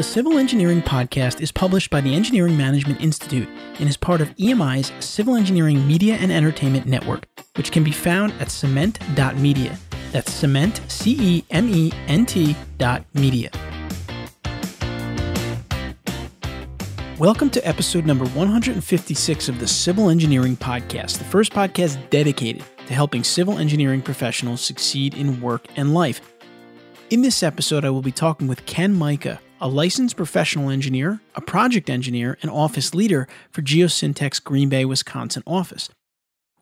The Civil Engineering Podcast is published by the Engineering Management Institute and is part of EMI's Civil Engineering Media and Entertainment Network, which can be found at cement.media. That's cement, C E M E N T dot media. Welcome to episode number 156 of the Civil Engineering Podcast, the first podcast dedicated to helping civil engineering professionals succeed in work and life. In this episode, I will be talking with Ken Mika, a licensed professional engineer, a project engineer, and office leader for Geosyntec's Green Bay, Wisconsin office.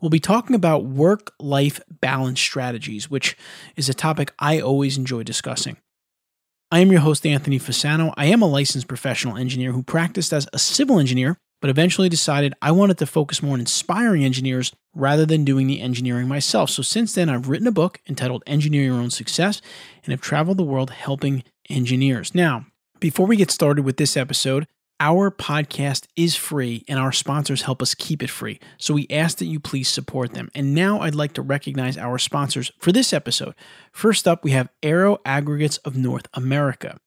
We'll be talking about work life balance strategies, which is a topic I always enjoy discussing. I am your host, Anthony Fasano. I am a licensed professional engineer who practiced as a civil engineer, but eventually decided I wanted to focus more on inspiring engineers rather than doing the engineering myself. So since then, I've written a book entitled Engineer Your Own Success and have traveled the world helping engineers. Now, before we get started with this episode, our podcast is free and our sponsors help us keep it free. So we ask that you please support them. And now I'd like to recognize our sponsors for this episode. First up, we have Aero Aggregates of North America.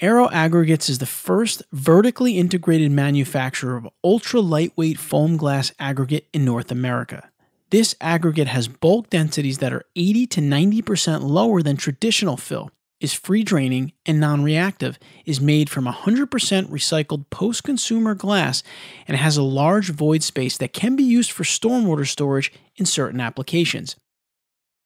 Aero Aggregates is the first vertically integrated manufacturer of ultra lightweight foam glass aggregate in North America. This aggregate has bulk densities that are 80 to 90% lower than traditional fill is free draining and non reactive, is made from 100% recycled post consumer glass, and has a large void space that can be used for stormwater storage in certain applications.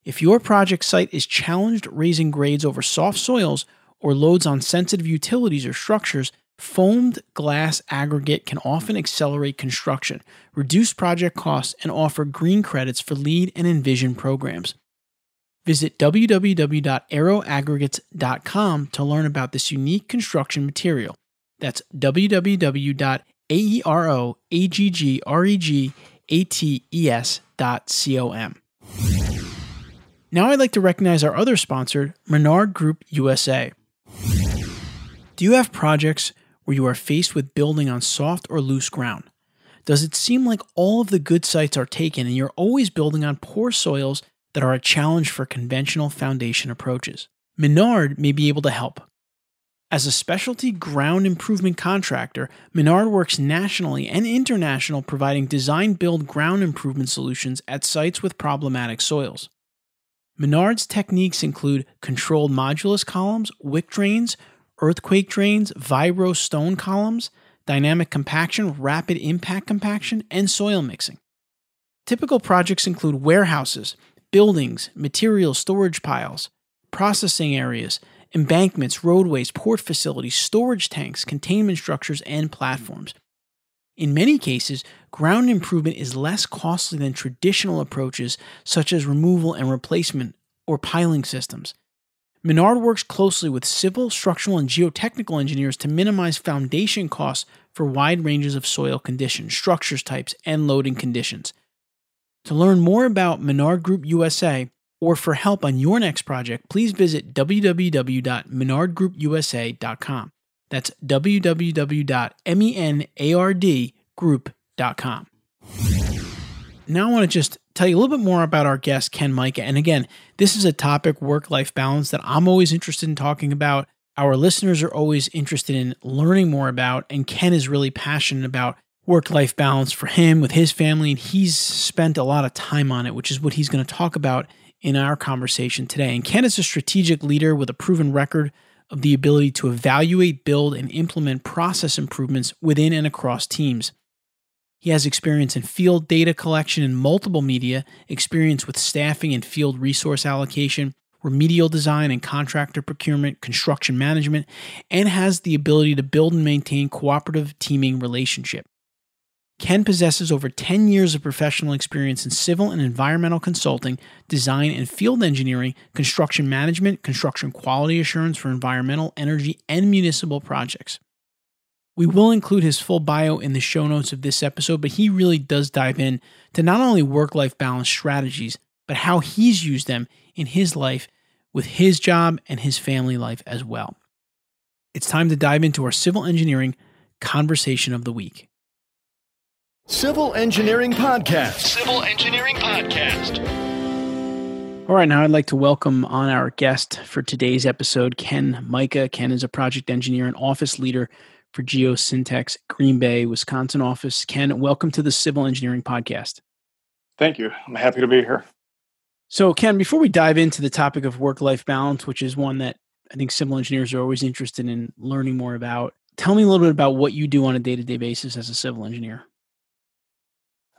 If your project site is challenged raising grades over soft soils or loads on sensitive utilities or structures, foamed glass aggregate can often accelerate construction, reduce project costs, and offer green credits for LEED and Envision programs. Visit www.aeroaggregates.com to learn about this unique construction material. That's www.aeroaggregates.com. Now I'd like to recognize our other sponsor, Menard Group USA. Do you have projects where you are faced with building on soft or loose ground? Does it seem like all of the good sites are taken and you're always building on poor soils that are a challenge for conventional foundation approaches. Menard may be able to help. As a specialty ground improvement contractor, Menard works nationally and international providing design build ground improvement solutions at sites with problematic soils. Menard's techniques include controlled modulus columns, wick drains, earthquake drains, vibro stone columns, dynamic compaction, rapid impact compaction, and soil mixing. Typical projects include warehouses, buildings, material storage piles, processing areas, embankments, roadways, port facilities, storage tanks, containment structures, and platforms. In many cases, ground improvement is less costly than traditional approaches such as removal and replacement or piling systems. Menard works closely with civil, structural, and geotechnical engineers to minimize foundation costs for wide ranges of soil conditions, structures types, and loading conditions. To learn more about Menard Group USA or for help on your next project, please visit www.menardgroupusa.com. That's www.menardgroup.com. Now, I want to just tell you a little bit more about our guest, Ken Mika. And again, this is a topic, work life balance, that I'm always interested in talking about. Our listeners are always interested in learning more about, and Ken is really passionate about work life balance for him with his family, and he's spent a lot of time on it, which is what he's going to talk about in our conversation today. And Ken is a strategic leader with a proven record of the ability to evaluate, build, and implement process improvements within and across teams. He has experience in field data collection in multiple media, experience with staffing and field resource allocation, remedial design and contractor procurement, construction management, and has the ability to build and maintain cooperative teaming relationship. Ken possesses over 10 years of professional experience in civil and environmental consulting, design and field engineering, construction management, construction quality assurance for environmental, energy, and municipal projects. We will include his full bio in the show notes of this episode, but he really does dive in to not only work life balance strategies, but how he's used them in his life with his job and his family life as well. It's time to dive into our civil engineering conversation of the week. Civil Engineering Podcast. Civil Engineering Podcast. All right, now I'd like to welcome on our guest for today's episode, Ken Mika. Ken is a project engineer and office leader for Geosyntec's Green Bay, Wisconsin office. Ken, welcome to the Civil Engineering Podcast. Thank you. I'm happy to be here. So, Ken, before we dive into the topic of work life balance, which is one that I think civil engineers are always interested in learning more about, tell me a little bit about what you do on a day to day basis as a civil engineer.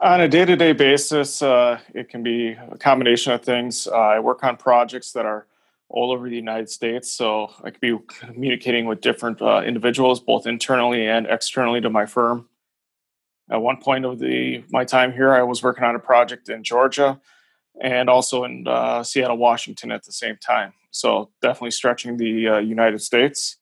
On a day to day basis, uh, it can be a combination of things. Uh, I work on projects that are all over the United States, so I could be communicating with different uh, individuals, both internally and externally to my firm. At one point of the my time here, I was working on a project in Georgia and also in uh, Seattle, Washington at the same time. So definitely stretching the uh, United States.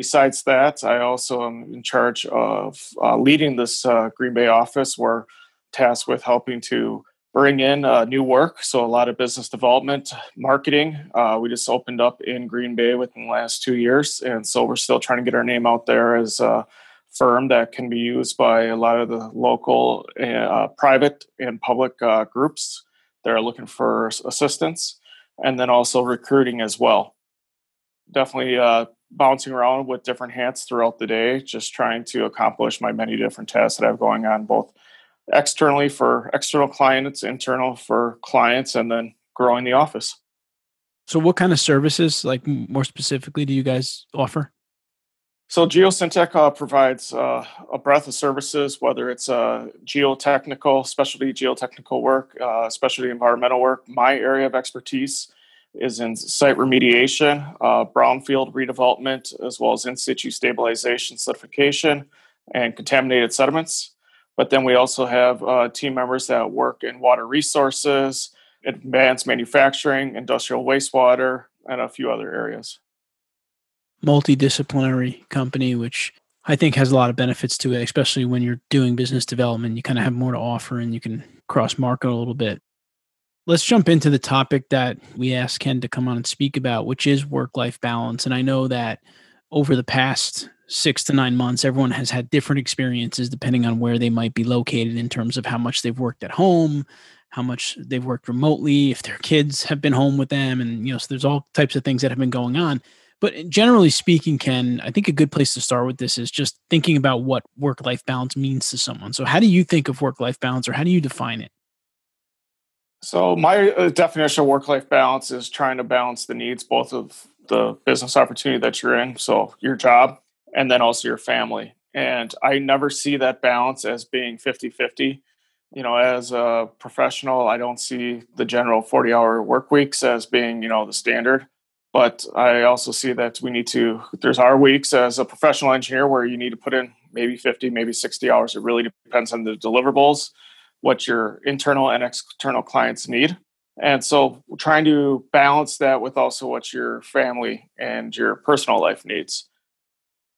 Besides that, I also am in charge of uh, leading this uh, Green Bay office. We're tasked with helping to bring in uh, new work. So a lot of business development, marketing. Uh, we just opened up in Green Bay within the last two years, and so we're still trying to get our name out there as a firm that can be used by a lot of the local, uh, private, and public uh, groups that are looking for assistance, and then also recruiting as well. Definitely bouncing around with different hats throughout the day, just trying to accomplish my many different tasks that I have going on, both externally for external clients, internal for clients, and then growing the office. So, what kind of services, like more specifically, do you guys offer? So, Geosyntec uh, provides uh, a breadth of services, whether it's uh, geotechnical, specialty geotechnical work, uh, specialty environmental work. My area of expertise is in site remediation, uh, brownfield redevelopment, as well as in situ stabilization, solidification, and contaminated sediments. But then we also have uh, team members that work in water resources, advanced manufacturing, industrial wastewater, and a few other areas. Multidisciplinary company, which I think has a lot of benefits to it, especially when you're doing business development. You kind of have more to offer and you can cross market a little bit. Let's jump into the topic that we asked Ken to come on and speak about, which is work life balance. And I know that over the past six to nine months, everyone has had different experiences depending on where they might be located in terms of how much they've worked at home, how much they've worked remotely, if their kids have been home with them. And, you know, so there's all types of things that have been going on. But generally speaking, Ken, I think a good place to start with this is just thinking about what work life balance means to someone. So, how do you think of work life balance or how do you define it? So, my uh, definition of work life balance is trying to balance the needs both of the business opportunity that you're in, so your job, and then also your family. And I never see that balance as being 50 50. You know, as a professional, I don't see the general 40 hour work weeks as being, you know, the standard. But I also see that we need to, there's our weeks as a professional engineer where you need to put in maybe 50, maybe 60 hours. It really depends on the deliverables what your internal and external clients need. And so trying to balance that with also what your family and your personal life needs.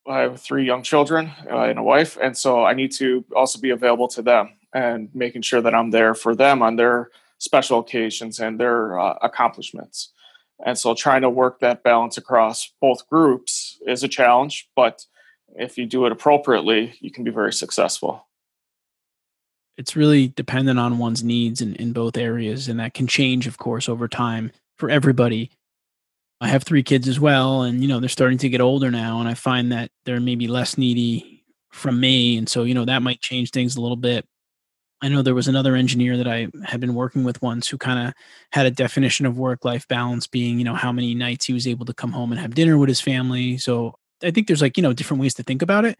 I have three young children uh, and a wife, and so I need to also be available to them and making sure that I'm there for them on their special occasions and their uh, accomplishments. And so trying to work that balance across both groups is a challenge, but if you do it appropriately, you can be very successful it's really dependent on one's needs in, in both areas and that can change of course over time for everybody. I have three kids as well and you know they're starting to get older now and i find that they're maybe less needy from me and so you know that might change things a little bit. I know there was another engineer that i had been working with once who kind of had a definition of work life balance being you know how many nights he was able to come home and have dinner with his family so i think there's like you know different ways to think about it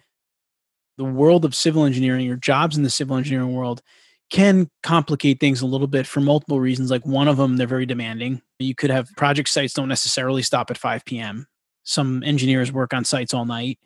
the world of civil engineering or jobs in the civil engineering world can complicate things a little bit for multiple reasons. Like one of them, they're very demanding. You could have project sites don't necessarily stop at 5 p.m. Some engineers work on sites all night.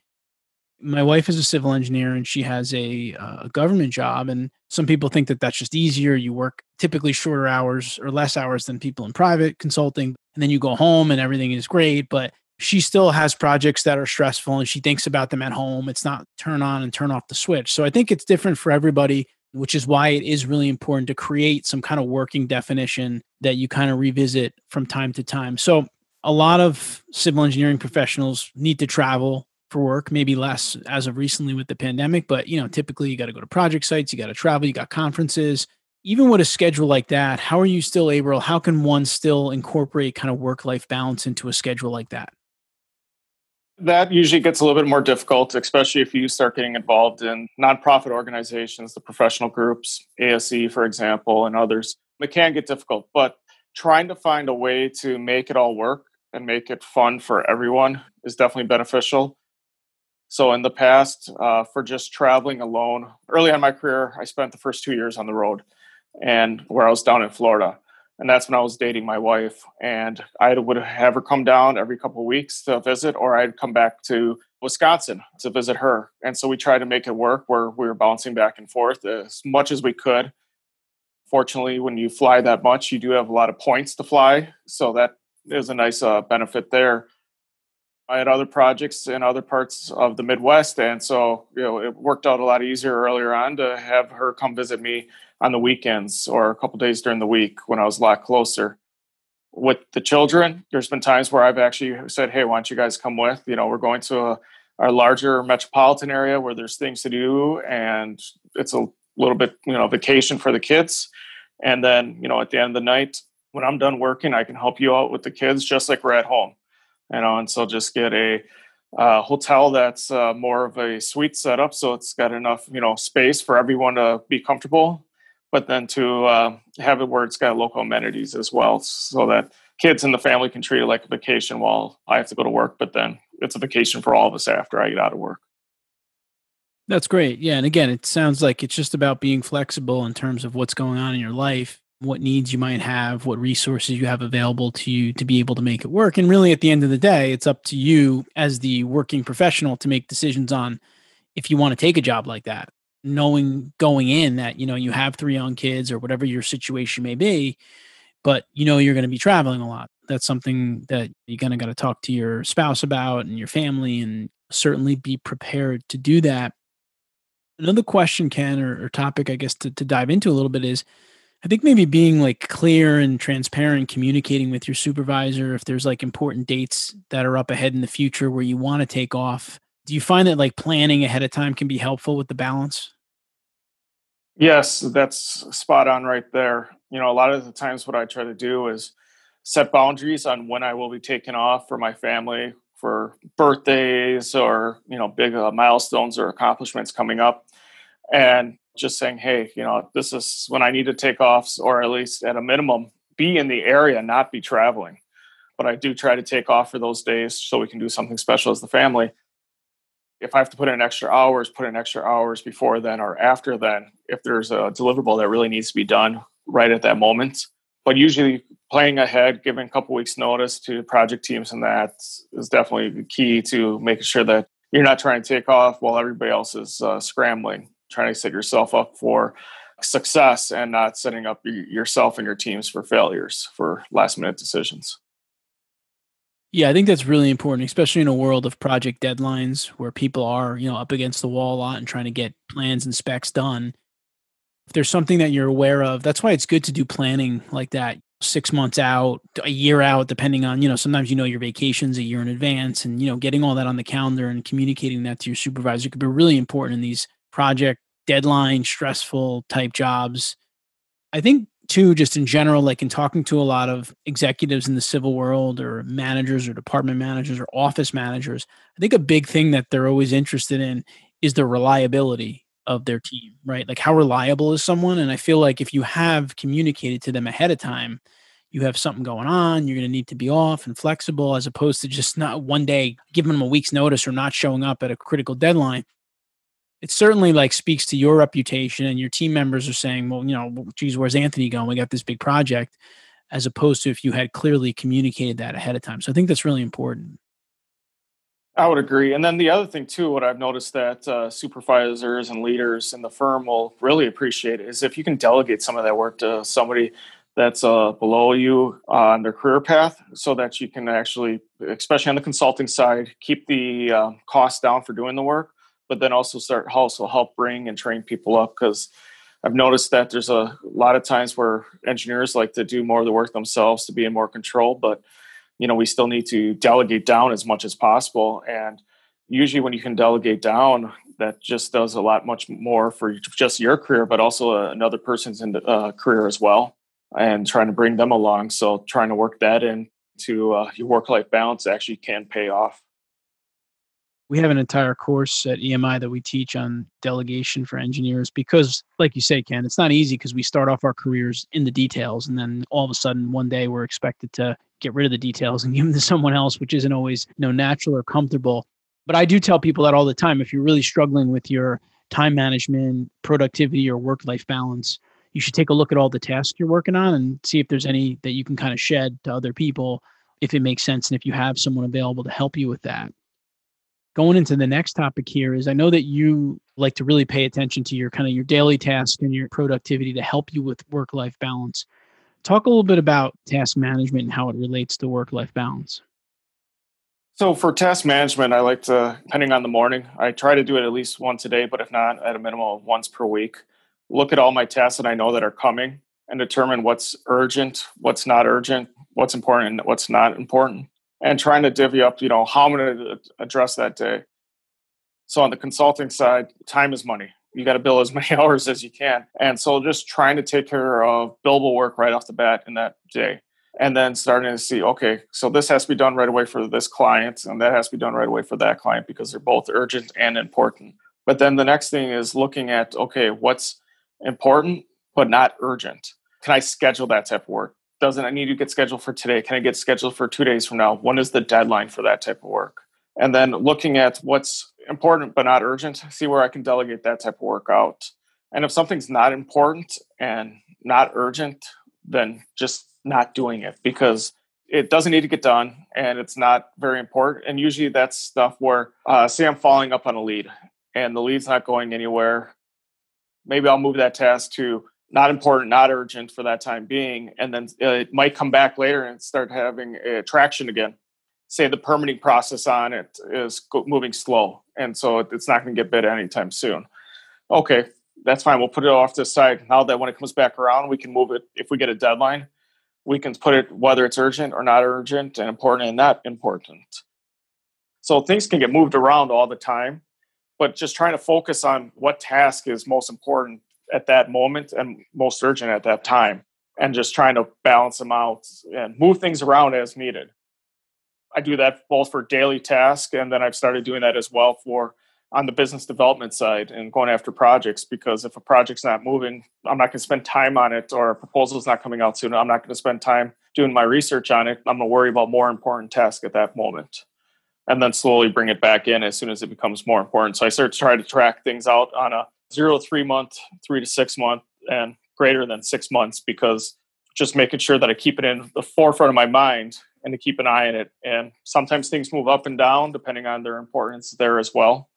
My wife is a civil engineer and she has a, uh, a government job. And some people think that that's just easier. You work typically shorter hours or less hours than people in private consulting. And then you go home and everything is great. But she still has projects that are stressful and she thinks about them at home. It's not turn on and turn off the switch. So I think it's different for everybody, which is why it is really important to create some kind of working definition that you kind of revisit from time to time. So a lot of civil engineering professionals need to travel for work, maybe less as of recently with the pandemic, but you know, typically you got to go to project sites, you got to travel, you got conferences, even with a schedule like that, how are you still able? How can one still incorporate kind of work life balance into a schedule like that? That usually gets a little bit more difficult, especially if you start getting involved in nonprofit organizations, the professional groups, ASCE, for example, and others. It can get difficult, but trying to find a way to make it all work and make it fun for everyone is definitely beneficial. So, in the past, uh, for just traveling alone, early in my career, I spent the first two years on the road and where I was down in Florida and that's when I was dating my wife. And I would have her come down every couple of weeks to visit, or I'd come back to Wisconsin to visit her. And so we tried to make it work where we were bouncing back and forth as much as we could. Fortunately, when you fly that much, you do have a lot of points to fly, so that is a nice uh, benefit there. I had other projects in other parts of the Midwest, and so you know it worked out a lot easier earlier on to have her come visit me on the weekends or a couple days during the week when I was a lot closer. With the children, there's been times where I've actually said, "Hey, why don't you guys come with?" You know, we're going to a, a larger metropolitan area where there's things to do, and it's a little bit you know vacation for the kids. And then you know at the end of the night, when I'm done working, I can help you out with the kids just like we're at home you know, and so just get a uh, hotel that's uh, more of a suite setup, so it's got enough you know space for everyone to be comfortable, but then to uh, have it where it's got local amenities as well, so that kids and the family can treat it like a vacation while I have to go to work, but then it's a vacation for all of us after I get out of work. That's great. Yeah. And again, it sounds like it's just about being flexible in terms of what's going on in your life what needs you might have, what resources you have available to you to be able to make it work. And really, at the end of the day, it's up to you as the working professional to make decisions on if you want to take a job like that, knowing going in that, you know, you have three young kids or whatever your situation may be, but you know, you're going to be traveling a lot. That's something that you're going to got to talk to your spouse about and your family and certainly be prepared to do that. Another question, Ken, or, or topic, I guess, to, to dive into a little bit is, I think maybe being like clear and transparent, communicating with your supervisor if there's like important dates that are up ahead in the future where you want to take off. Do you find that like planning ahead of time can be helpful with the balance? Yes, that's spot on right there. You know, a lot of the times what I try to do is set boundaries on when I will be taking off for my family for birthdays or, you know, big uh, milestones or accomplishments coming up. And just saying, hey, you know, this is when I need to take off, or at least at a minimum, be in the area, not be traveling. But I do try to take off for those days so we can do something special as the family. If I have to put in extra hours, put in extra hours before then or after then, if there's a deliverable that really needs to be done right at that moment. But usually planning ahead, giving a couple weeks notice to project teams and that is definitely the key to making sure that you're not trying to take off while everybody else is uh, scrambling trying to set yourself up for success and not setting up yourself and your teams for failures for last minute decisions. Yeah, I think that's really important, especially in a world of project deadlines where people are, you know, up against the wall a lot and trying to get plans and specs done. If there's something that you're aware of, that's why it's good to do planning like that six months out, a year out, depending on, you know, sometimes you know your vacations a year in advance and, you know, getting all that on the calendar and communicating that to your supervisor could be really important in these project deadline, stressful type jobs. I think too, just in general, like in talking to a lot of executives in the civil world or managers or department managers or office managers, I think a big thing that they're always interested in is the reliability of their team, right? Like how reliable is someone? And I feel like if you have communicated to them ahead of time, you have something going on, you're going to need to be off and flexible as opposed to just not one day giving them a week's notice or not showing up at a critical deadline it certainly like speaks to your reputation and your team members are saying, well, you know, geez, where's Anthony going? We got this big project, as opposed to if you had clearly communicated that ahead of time. So I think that's really important. I would agree. And then the other thing too, what I've noticed that uh, supervisors and leaders in the firm will really appreciate is if you can delegate some of that work to somebody that's uh, below you on their career path so that you can actually, especially on the consulting side, keep the uh, cost down for doing the work but then also start also help bring and train people up because I've noticed that there's a lot of times where engineers like to do more of the work themselves to be in more control, but you know we still need to delegate down as much as possible. And usually, when you can delegate down, that just does a lot much more for just your career, but also another person's in the, uh, career as well, and trying to bring them along. So trying to work that into uh, your work life balance actually can pay off. We have an entire course at EMI that we teach on delegation for engineers because, like you say, Ken, it's not easy because we start off our careers in the details and then all of a sudden one day we're expected to get rid of the details and give them to someone else, which isn't always you know natural or comfortable. But I do tell people that all the time. If you're really struggling with your time management, productivity, or work life balance, you should take a look at all the tasks you're working on and see if there's any that you can kind of shed to other people if it makes sense and if you have someone available to help you with that. Going into the next topic here is I know that you like to really pay attention to your kind of your daily tasks and your productivity to help you with work life balance. Talk a little bit about task management and how it relates to work life balance. So for task management, I like to, depending on the morning, I try to do it at least once a day, but if not, at a minimum of once per week. Look at all my tasks that I know that are coming and determine what's urgent, what's not urgent, what's important, and what's not important, and trying to divvy up, you know, how I'm going to address that day. So on the consulting side, time is money. You got to bill as many hours as you can, and so just trying to take care of billable work right off the bat in that day. And then starting to see okay so this has to be done right away for this client and that has to be done right away for that client because they're both urgent and important. But then the next thing is looking at okay what's important but not urgent? Can i schedule that type of work doesn't i need to get scheduled for today can i get scheduled for two days from now when is the deadline for that type of work and then looking at what's important but not urgent see where i can delegate that type of work out and if something's not important and not urgent then just not doing it because it doesn't need to get done and it's not very important. And usually that's stuff where, uh, say, I'm following up on a lead and the lead's not going anywhere. Maybe I'll move that task to not important, not urgent for that time being. And then uh, it might come back later and start having traction again. Say the permitting process on it is moving slow. And so it's not going to get bid anytime soon. Okay, that's fine. We'll put it off to the side. Now that when it comes back around, we can move it if we get a deadline we can put it whether it's urgent or not urgent and important and not important. So things can get moved around all the time, but just trying to focus on what task is most important at that moment and most urgent at that time and just trying to balance them out and move things around as needed. I do that both for daily tasks and then I've started doing that as well for on the business development side and going after projects because if a project's not moving, I'm not going to spend time on it or a proposal's not coming out soon. I'm not going to spend time doing my research on it. I'm going to worry about more important tasks at that moment and then slowly bring it back in as soon as it becomes more important. So I start to try to track things out on a zero three month, three to six month, and greater than six months because just making sure that I keep it in the forefront of my mind and to keep an eye on it. And sometimes things move up and down depending on their importance there as well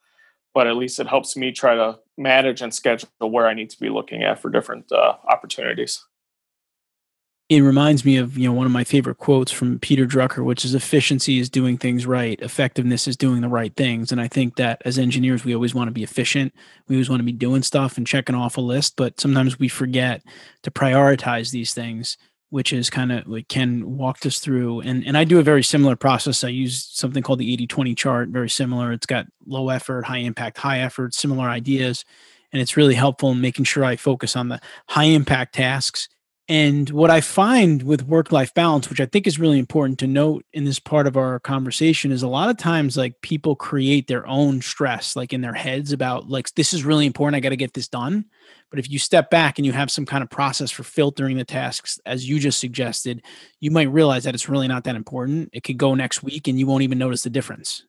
but at least it helps me try to manage and schedule where I need to be looking at for different uh, opportunities. It reminds me of you know one of my favorite quotes from Peter Drucker, which is efficiency is doing things right, effectiveness is doing the right things. And I think that as engineers, we always want to be efficient. We always want to be doing stuff and checking off a list, but sometimes we forget to prioritize these things which is kind of like Ken walked us through. And, and I do a very similar process. I use something called the 80 20 chart, very similar. It's got low effort, high impact, high effort, similar ideas. And it's really helpful in making sure I focus on the high impact tasks and what I find with work life balance, which I think is really important to note in this part of our conversation, is a lot of times like people create their own stress, like in their heads about like, this is really important. I got to get this done. But if you step back and you have some kind of process for filtering the tasks, as you just suggested, you might realize that it's really not that important. It could go next week and you won't even notice the difference.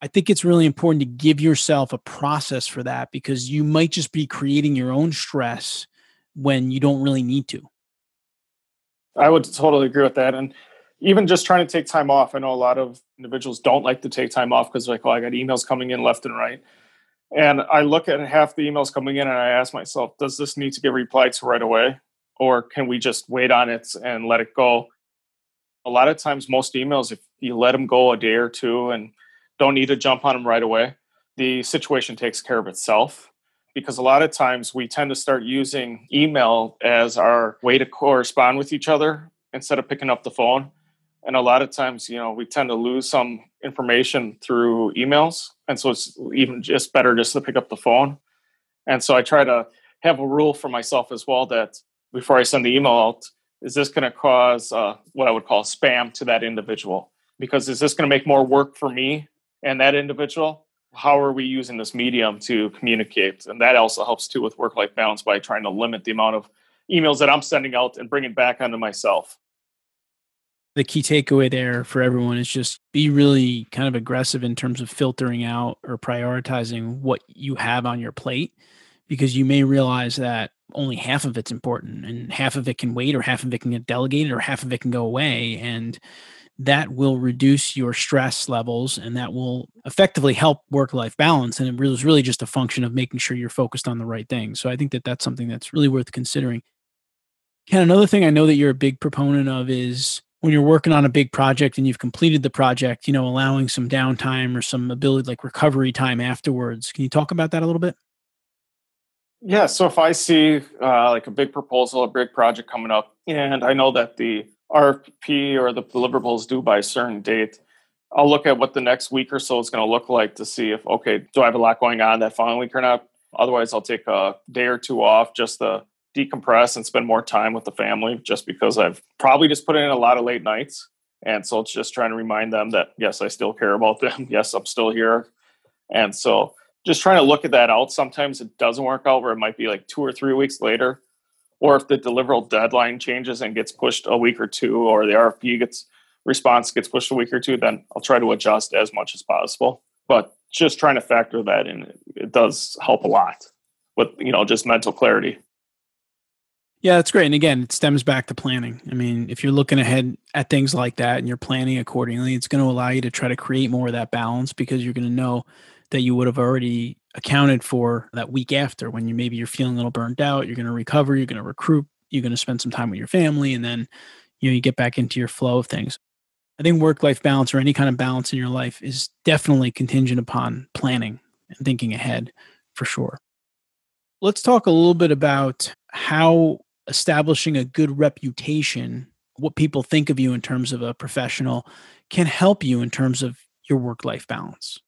I think it's really important to give yourself a process for that because you might just be creating your own stress when you don't really need to. I would totally agree with that. And even just trying to take time off, I know a lot of individuals don't like to take time off because like, oh, I got emails coming in left and right. And I look at half the emails coming in and I ask myself, does this need to get replied to right away? Or can we just wait on it and let it go? A lot of times, most emails, if you let them go a day or two and don't need to jump on them right away, the situation takes care of itself because a lot of times we tend to start using email as our way to correspond with each other instead of picking up the phone. And a lot of times, you know, we tend to lose some information through emails. And so it's even just better just to pick up the phone. And so I try to have a rule for myself as well that before I send the email out, is this going to cause uh, what I would call spam to that individual? Because is this going to make more work for me and that individual? How are we using this medium to communicate? And that also helps too with work life balance by trying to limit the amount of emails that I'm sending out and bringing back onto myself. The key takeaway there for everyone is just be really kind of aggressive in terms of filtering out or prioritizing what you have on your plate because you may realize that only half of it's important and half of it can wait or half of it can get delegated or half of it can go away and that will reduce your stress levels and that will effectively help work life balance. And it was really just a function of making sure you're focused on the right thing. So i think that that's something that's really worth considering. Ken another thing i know that you're a big proponent of is when you're working on a big project and you've completed the project you know allowing some downtime or some ability like recovery time afterwards. Can you talk about that a little bit? Yeah, so if I see uh, like a big proposal, a big project coming up, and I know that the RFP or the deliverables due by a certain date, I'll look at what the next week or so is going to look like to see if, okay, do I have a lot going on that following week or not? Otherwise, I'll take a day or two off just to decompress and spend more time with the family just because I've probably just put in a lot of late nights. And so it's just trying to remind them that, yes, I still care about them. yes, I'm still here. And so just trying to look at that out. Sometimes it doesn't work out where it might be like two or three weeks later, or if the deliverable deadline changes and gets pushed a week or two, or the RFP gets response gets pushed a week or two, then I'll try to adjust as much as possible. But just trying to factor that in, it does help a lot with you know just mental clarity. Yeah, that's great. And again, it stems back to planning. I mean, if you're looking ahead at things like that and you're planning accordingly, it's going to allow you to try to create more of that balance because you're going to know that you would have already accounted for that week after when you maybe you're feeling a little burned out you're going to recover you're going to recruit you're going to spend some time with your family and then you know you get back into your flow of things. I think work life balance or any kind of balance in your life is definitely contingent upon planning and thinking ahead for sure. Let's talk a little bit about how establishing a good reputation what people think of you in terms of a professional can help you in terms of your work life balance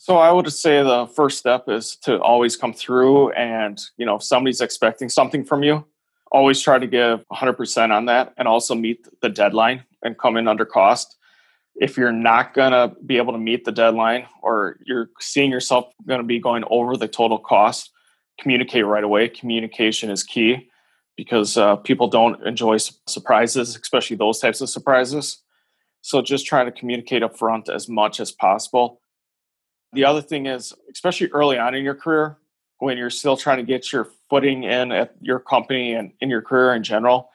so I would say the first step is to always come through and, you know, if somebody's expecting something from you, always try to give 100% on that and also meet the deadline and come in under cost. If you're not going to be able to meet the deadline or you're seeing yourself going to be going over the total cost, communicate right away. Communication is key because uh, people don't enjoy surprises, especially those types of surprises. So just trying to communicate up front as much as possible the other thing is, especially early on in your career, when you're still trying to get your footing in at your company and in your career in general,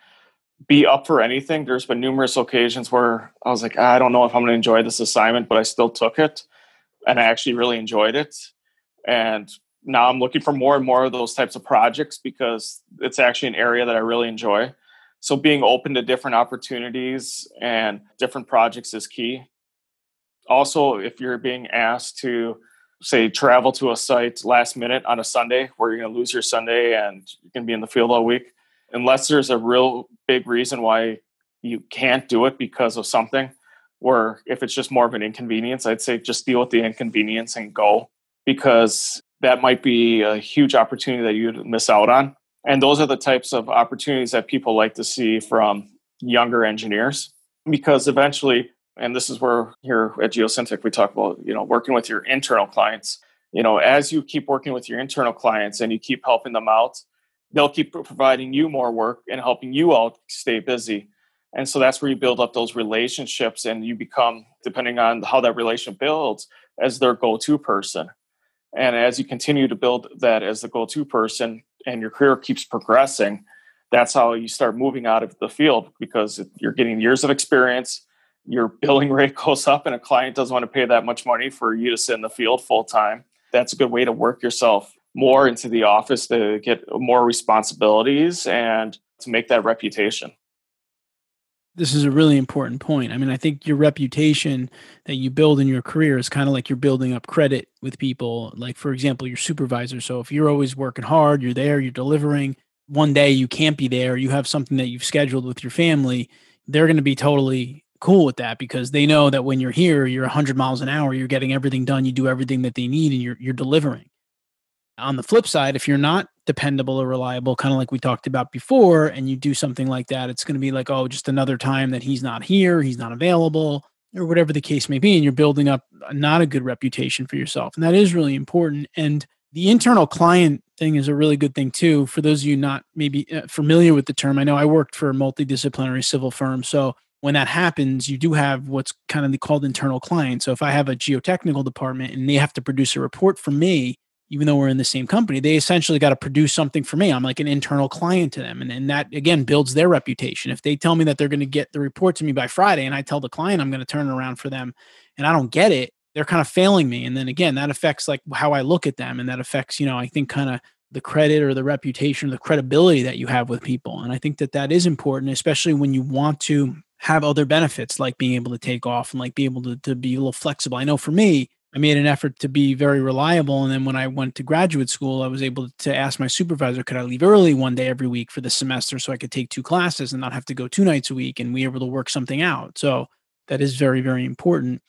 be up for anything. There's been numerous occasions where I was like, I don't know if I'm going to enjoy this assignment, but I still took it and I actually really enjoyed it. And now I'm looking for more and more of those types of projects because it's actually an area that I really enjoy. So being open to different opportunities and different projects is key also if you're being asked to say travel to a site last minute on a sunday where you're going to lose your sunday and you can be in the field all week unless there's a real big reason why you can't do it because of something or if it's just more of an inconvenience i'd say just deal with the inconvenience and go because that might be a huge opportunity that you'd miss out on. And those are the types of opportunities that people like to see from younger engineers because eventually and this is where here at Geosyntec we talk about you know working with your internal clients. You know as you keep working with your internal clients and you keep helping them out they'll keep providing you more work and helping you out stay busy. And so that's where you build up those relationships and you become depending on how that relation builds as their go-to person. And as you continue to build that as the go-to person and your career keeps progressing that's how you start moving out of the field because you're getting years of experience your billing rate goes up and a client doesn't want to pay that much money for you to sit in the field full time, that's a good way to work yourself more into the office to get more responsibilities and to make that reputation. This is a really important point. I mean, I think your reputation that you build in your career is kind of like you're building up credit with people. Like, for example, your supervisor. So if you're always working hard, you're there, you're delivering, one day you can't be there, you have something that you've scheduled with your family, they're going to be totally cool with that because they know that when you're here, you're 100 miles an hour, you're getting everything done, you do everything that they need, and you're you're delivering. On the flip side, if you're not dependable or reliable, kind of like we talked about before, and you do something like that, it's going to be like, oh, just another time that he's not here, he's not available, or whatever the case may be. And you're building up not a good reputation for yourself. And that is really important. And the internal client thing is a really good thing too. For those of you not maybe uh, familiar with the term, I know I worked for a multidisciplinary civil firm. So when that happens, you do have what's kind of called internal client. So if I have a geotechnical department and they have to produce a report for me, even though we're in the same company, they essentially got to produce something for me. I'm like an internal client to them. And, and that again builds their reputation. If they tell me that they're going to get the report to me by Friday and I tell the client I'm going to turn around for them and I don't get it, they're kind of failing me. And then again, that affects like how I look at them. And that affects, you know, I think kind of the credit or the reputation, or the credibility that you have with people. And I think that that is important, especially when you want to have other benefits like being able to take off and like be able to, to be a little flexible. I know for me, I made an effort to be very reliable. And then when I went to graduate school, I was able to ask my supervisor, could I leave early one day every week for the semester so I could take two classes and not have to go two nights a week? And we were able to work something out. So that is very, very important.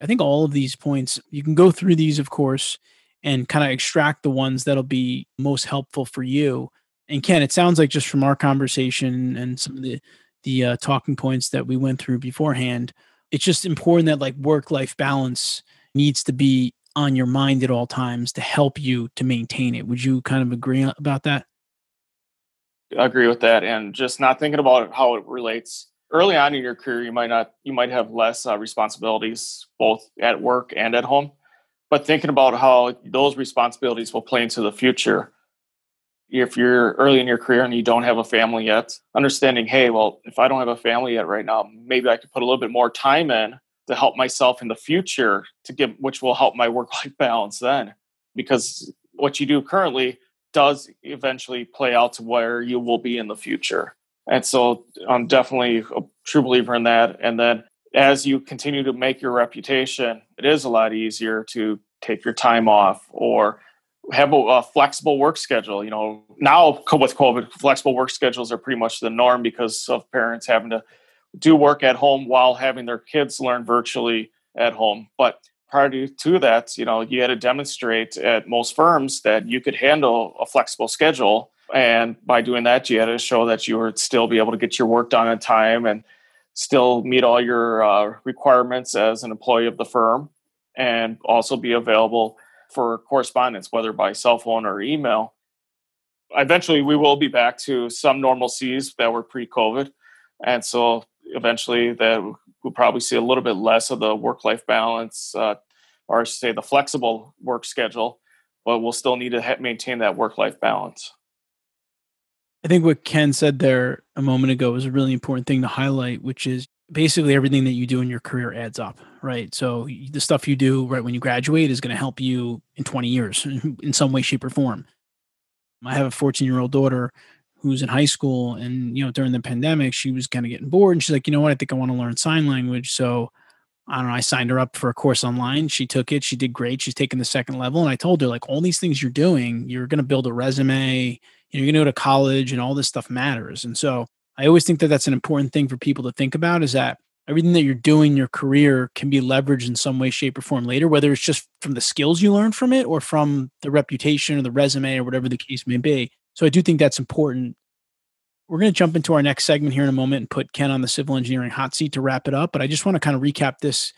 I think all of these points, you can go through these, of course, and kind of extract the ones that'll be most helpful for you. And Ken, it sounds like just from our conversation and some of the the uh, talking points that we went through beforehand, it's just important that like work life balance needs to be on your mind at all times to help you to maintain it. Would you kind of agree about that? I agree with that, and just not thinking about how it relates early on in your career. You might not, you might have less uh, responsibilities both at work and at home, but thinking about how those responsibilities will play into the future. If you're early in your career and you don't have a family yet, understanding, hey, well, if I don't have a family yet right now, maybe I could put a little bit more time in to help myself in the future to give which will help my work life balance then because what you do currently does eventually play out to where you will be in the future and so i'm definitely a true believer in that and then as you continue to make your reputation it is a lot easier to take your time off or have a, a, flexible work schedule. You know, now with COVID, flexible work schedules are pretty much the norm because of parents having to do work at home while having their kids learn virtually at home. But prior to that, you know, you had to demonstrate at most firms that you could handle a flexible schedule. And by doing that, you had to show that you would still be able to get your work done on time and still meet all your uh, requirements as an employee of the firm and also be available for correspondence, whether by cell phone or email. Eventually, we will be back to some normalcies that were pre COVID. And so eventually that we'll probably see a little bit less of the work life balance uh, or say the flexible work schedule but we'll still need to ha- maintain that work life balance i think what ken said there a moment ago is a really important thing to highlight which is basically everything that you do in your career adds up right? So the stuff you do right when you graduate is going to help you in 20 years in some way shape or form. I have a 14 year old daughter who's in high school and you know during the pandemic she was kind of getting bored and she's like you know what? I think i want to learn sign language. So i don't know i signed her up for a course online. She took it. She did great. She's taking the second level. And i told her like all these things you're doing you're going to build a resume you're going to go to college and all this stuff matters and so i always think that that's an important thing for people to think about is that everything that you're doing in your career can be leveraged in some way shape or form later whether it's just from the skills you learn from it or from the reputation or the resume or whatever the case may be so I do think that's important. We're going to jump into our next segment here in a moment and put Ken on the civil engineering hot seat to wrap it up. But I just want to kind of recap this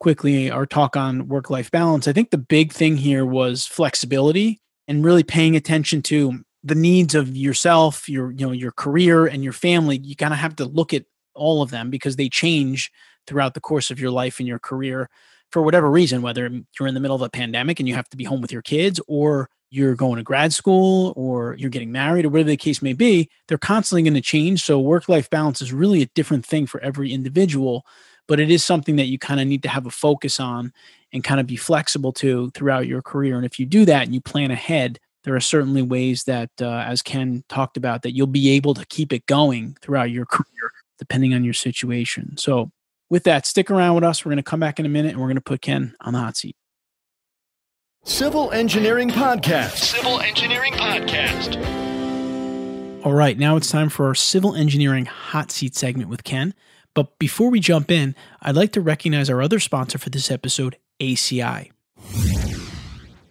quickly our talk on work life balance. I think the big thing here was flexibility and really paying attention to the needs of yourself, your you know your career and your family. You kind of have to look at all of them because they change throughout the course of your life and your career for whatever reason, whether you're in the middle of a pandemic and you have to be home with your kids or you're going to grad school or you're getting married or whatever the case may be, they're constantly going to change. So work life balance is really a different thing for every individual, but it is something that you kind of need to have a focus on and kind of be flexible to throughout your career. And if you do that and you plan ahead, there are certainly ways that, uh, as Ken talked about, that you'll be able to keep it going throughout your career, depending on your situation. So, with that, stick around with us. We're going to come back in a minute and we're going to put Ken on the hot seat. Civil Engineering Podcast. Civil Engineering Podcast. All right, now it's time for our civil engineering hot seat segment with Ken. But before we jump in, I'd like to recognize our other sponsor for this episode, ACI.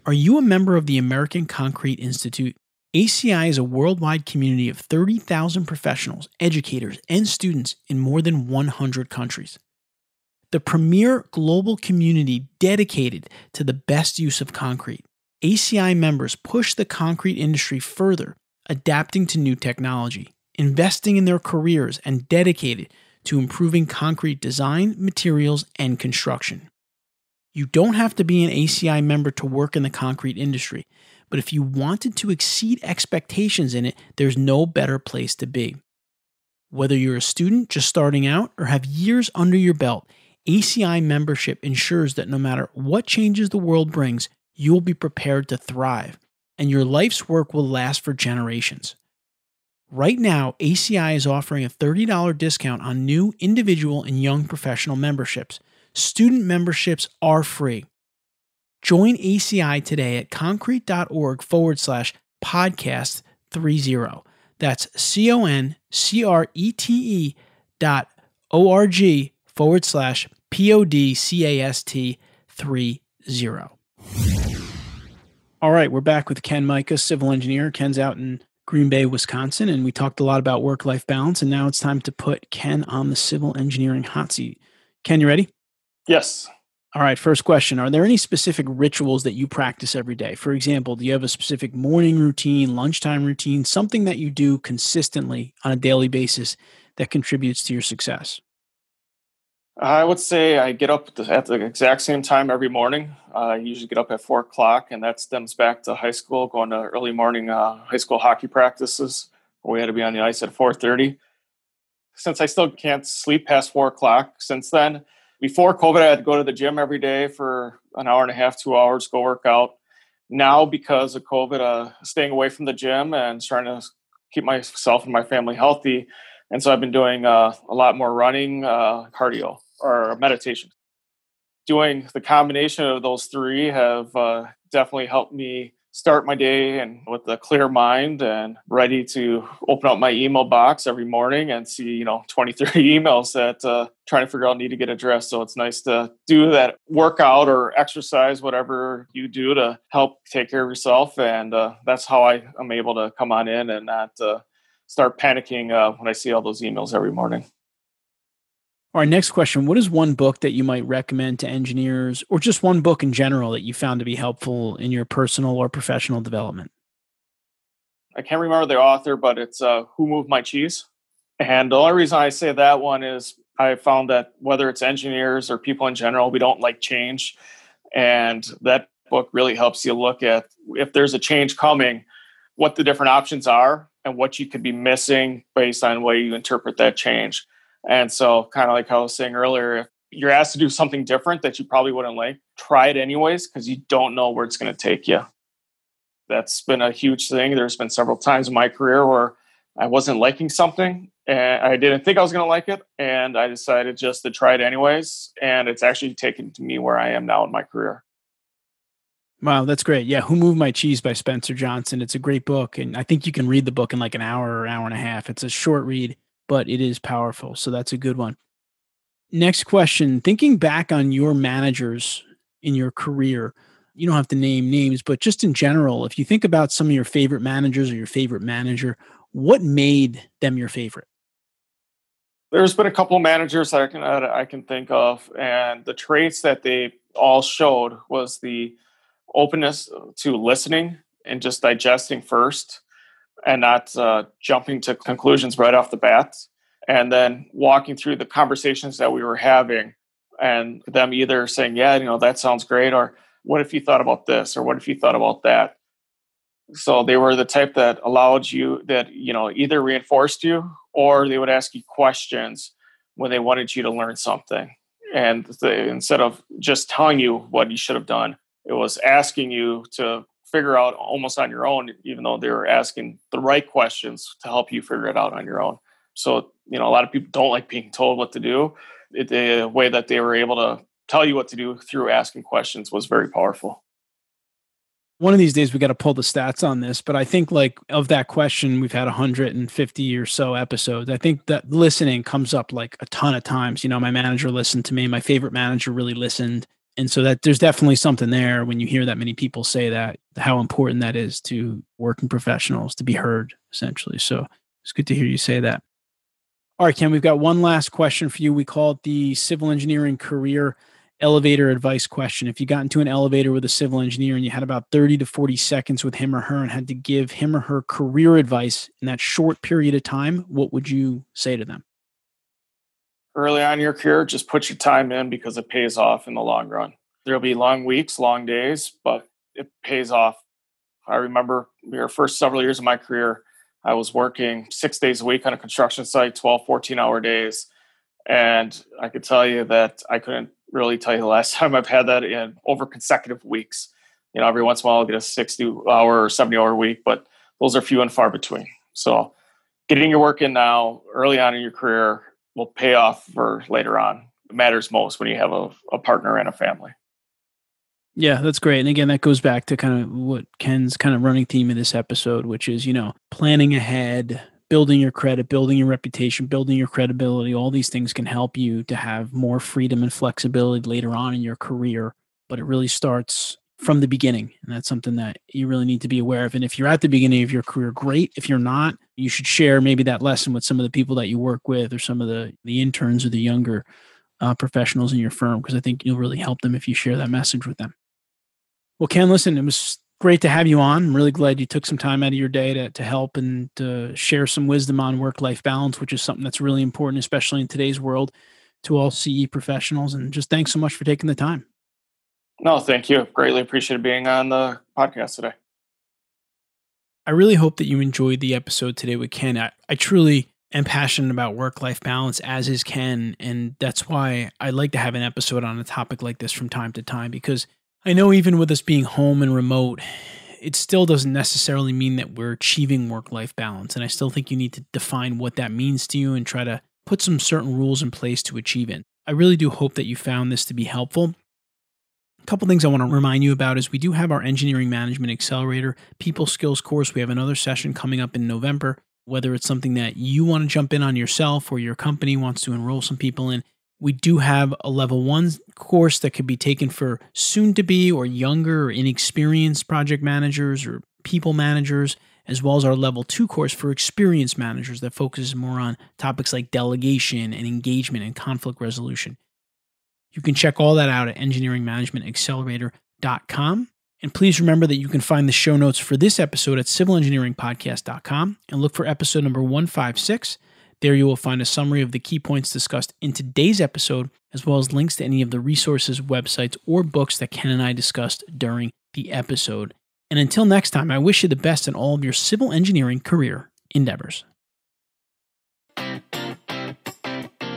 Are you a member of the American Concrete Institute? ACI is a worldwide community of 30,000 professionals, educators, and students in more than 100 countries. The premier global community dedicated to the best use of concrete. ACI members push the concrete industry further, adapting to new technology, investing in their careers, and dedicated to improving concrete design, materials, and construction. You don't have to be an ACI member to work in the concrete industry, but if you wanted to exceed expectations in it, there's no better place to be. Whether you're a student just starting out or have years under your belt, ACI membership ensures that no matter what changes the world brings, you will be prepared to thrive, and your life's work will last for generations. Right now, ACI is offering a $30 discount on new individual and young professional memberships. Student memberships are free. Join ACI today at concrete.org forward slash podcast 30. That's C O N C R E T E dot O R G forward slash P O D C A S T 30. All right, we're back with Ken Mika, civil engineer. Ken's out in Green Bay, Wisconsin, and we talked a lot about work life balance. And now it's time to put Ken on the civil engineering hot seat. Ken, you ready? Yes. All right, first question Are there any specific rituals that you practice every day? For example, do you have a specific morning routine, lunchtime routine, something that you do consistently on a daily basis that contributes to your success? I would say I get up at the exact same time every morning. I usually get up at four o'clock, and that stems back to high school, going to early morning uh, high school hockey practices where we had to be on the ice at four thirty. Since I still can't sleep past four o'clock, since then, before COVID, I had to go to the gym every day for an hour and a half, two hours, go work out. Now, because of COVID, uh, staying away from the gym and trying to keep myself and my family healthy, and so I've been doing uh, a lot more running, uh, cardio, or meditation. Doing the combination of those three have uh, definitely helped me start my day and with a clear mind and ready to open up my email box every morning and see you know 20 30 emails that uh, trying to figure out need to get addressed so it's nice to do that workout or exercise whatever you do to help take care of yourself and uh, that's how i am able to come on in and not uh, start panicking uh, when I see all those emails every morning. Right, next question. What is one book that you might recommend to engineers, or just one book in general that you found to be helpful in your personal or professional development? I can't remember the author, but it's uh, Who Moved My Cheese? And the only reason I say that one is I found that whether it's engineers or people in general, we don't like change. And that book really helps you look at if there's a change coming, what the different options are and what you could be missing based on the way you interpret that change. And so, kind of like I was saying earlier, if you're asked to do something different that you probably wouldn't like, try it anyways because you don't know where it's going to take you. That's been a huge thing. There's been several times in my career where I wasn't liking something and I didn't think I was going to like it. And I decided just to try it anyways. And it's actually taken to me where I am now in my career. Wow, that's great. Yeah, Who Moved My Cheese by Spencer Johnson. It's a great book. And I think you can read the book in like an hour or hour and a half. It's a short read, but it is powerful. So that's a good one. Next question Thinking back on your managers in your career, you don't have to name names, but just in general, if you think about some of your favorite managers or your favorite manager, what made them your favorite? There's been a couple of managers I can, I can think of, and the traits that they all showed was the openness to listening and just digesting first and not uh, jumping to conclusions right off the bat and then walking through the conversations that we were having and them either saying yeah you know that sounds great or what if you thought about this? or what if you thought about that? So they were the type that allowed you that you know either reinforced you or they would ask you questions when they wanted you to learn something. And the, instead of just telling you what you should have done it was asking you to figure out almost on your own, even though they were asking the right questions to help you figure it out on your own. So, you know, a lot of people don't like being told what to do. It, the way that they were able to tell you what to do through asking questions was very powerful. one of these days we got to pull the stats on this, but I think like of that question, we've had 150 or so episodes. I think that listening comes up like a ton of times. You know, my manager listened to me, my favorite manager really listened. And so that there's definitely something there when you hear that many people say that, how important that is to working professionals to be heard, essentially. So it's good to hear you say that. All right, Ken, we've got one last question for you. We call it the civil engineering career elevator advice question. If you got into an elevator with a civil engineer and you had about 30 to 40 seconds with him or her and had to give him or her career advice in that short period of time, what would you say to them? Early on your career, just put your time in because it pays off in the long run. There'll be long weeks, long days, but it pays off. I remember your first several years of my career, I was working six days a week on a construction site, 12, 14 hour days. And I could tell you that I couldn't really tell you the last time I've had that in over consecutive weeks. You know, every once in a while I'll get a 60 hour or 70 hour week, but those are few and far between. So getting your work in now, early on in your career, will pay off for later on. It matters most when you have a, a partner and a family. Yeah, that's great. And again, that goes back to kind of what Ken's kind of running theme of this episode, which is, you know, planning ahead, building your credit, building your reputation, building your credibility, all these things can help you to have more freedom and flexibility later on in your career. But it really starts from the beginning. And that's something that you really need to be aware of. And if you're at the beginning of your career, great. If you're not, you should share maybe that lesson with some of the people that you work with or some of the, the interns or the younger uh, professionals in your firm, because I think you'll really help them if you share that message with them. Well, Ken, listen, it was great to have you on. I'm really glad you took some time out of your day to, to help and to share some wisdom on work life balance, which is something that's really important, especially in today's world, to all CE professionals. And just thanks so much for taking the time. No, thank you. Greatly appreciated being on the podcast today. I really hope that you enjoyed the episode today with Ken. I, I truly am passionate about work life balance, as is Ken. And that's why I like to have an episode on a topic like this from time to time because I know even with us being home and remote, it still doesn't necessarily mean that we're achieving work life balance. And I still think you need to define what that means to you and try to put some certain rules in place to achieve it. I really do hope that you found this to be helpful. A couple things I want to remind you about is we do have our engineering management accelerator people skills course. We have another session coming up in November. Whether it's something that you want to jump in on yourself or your company wants to enroll some people in, we do have a level one course that could be taken for soon to be or younger or inexperienced project managers or people managers, as well as our level two course for experienced managers that focuses more on topics like delegation and engagement and conflict resolution. You can check all that out at engineeringmanagementaccelerator.com. And please remember that you can find the show notes for this episode at civilengineeringpodcast.com and look for episode number 156 there you will find a summary of the key points discussed in today's episode, as well as links to any of the resources, websites, or books that Ken and I discussed during the episode. And until next time, I wish you the best in all of your civil engineering career endeavors.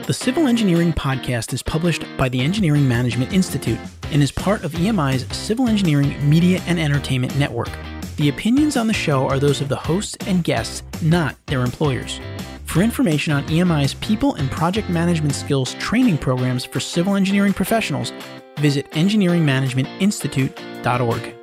The Civil Engineering Podcast is published by the Engineering Management Institute and is part of EMI's Civil Engineering Media and Entertainment Network. The opinions on the show are those of the hosts and guests, not their employers. For information on EMI's people and project management skills training programs for civil engineering professionals, visit engineeringmanagementinstitute.org.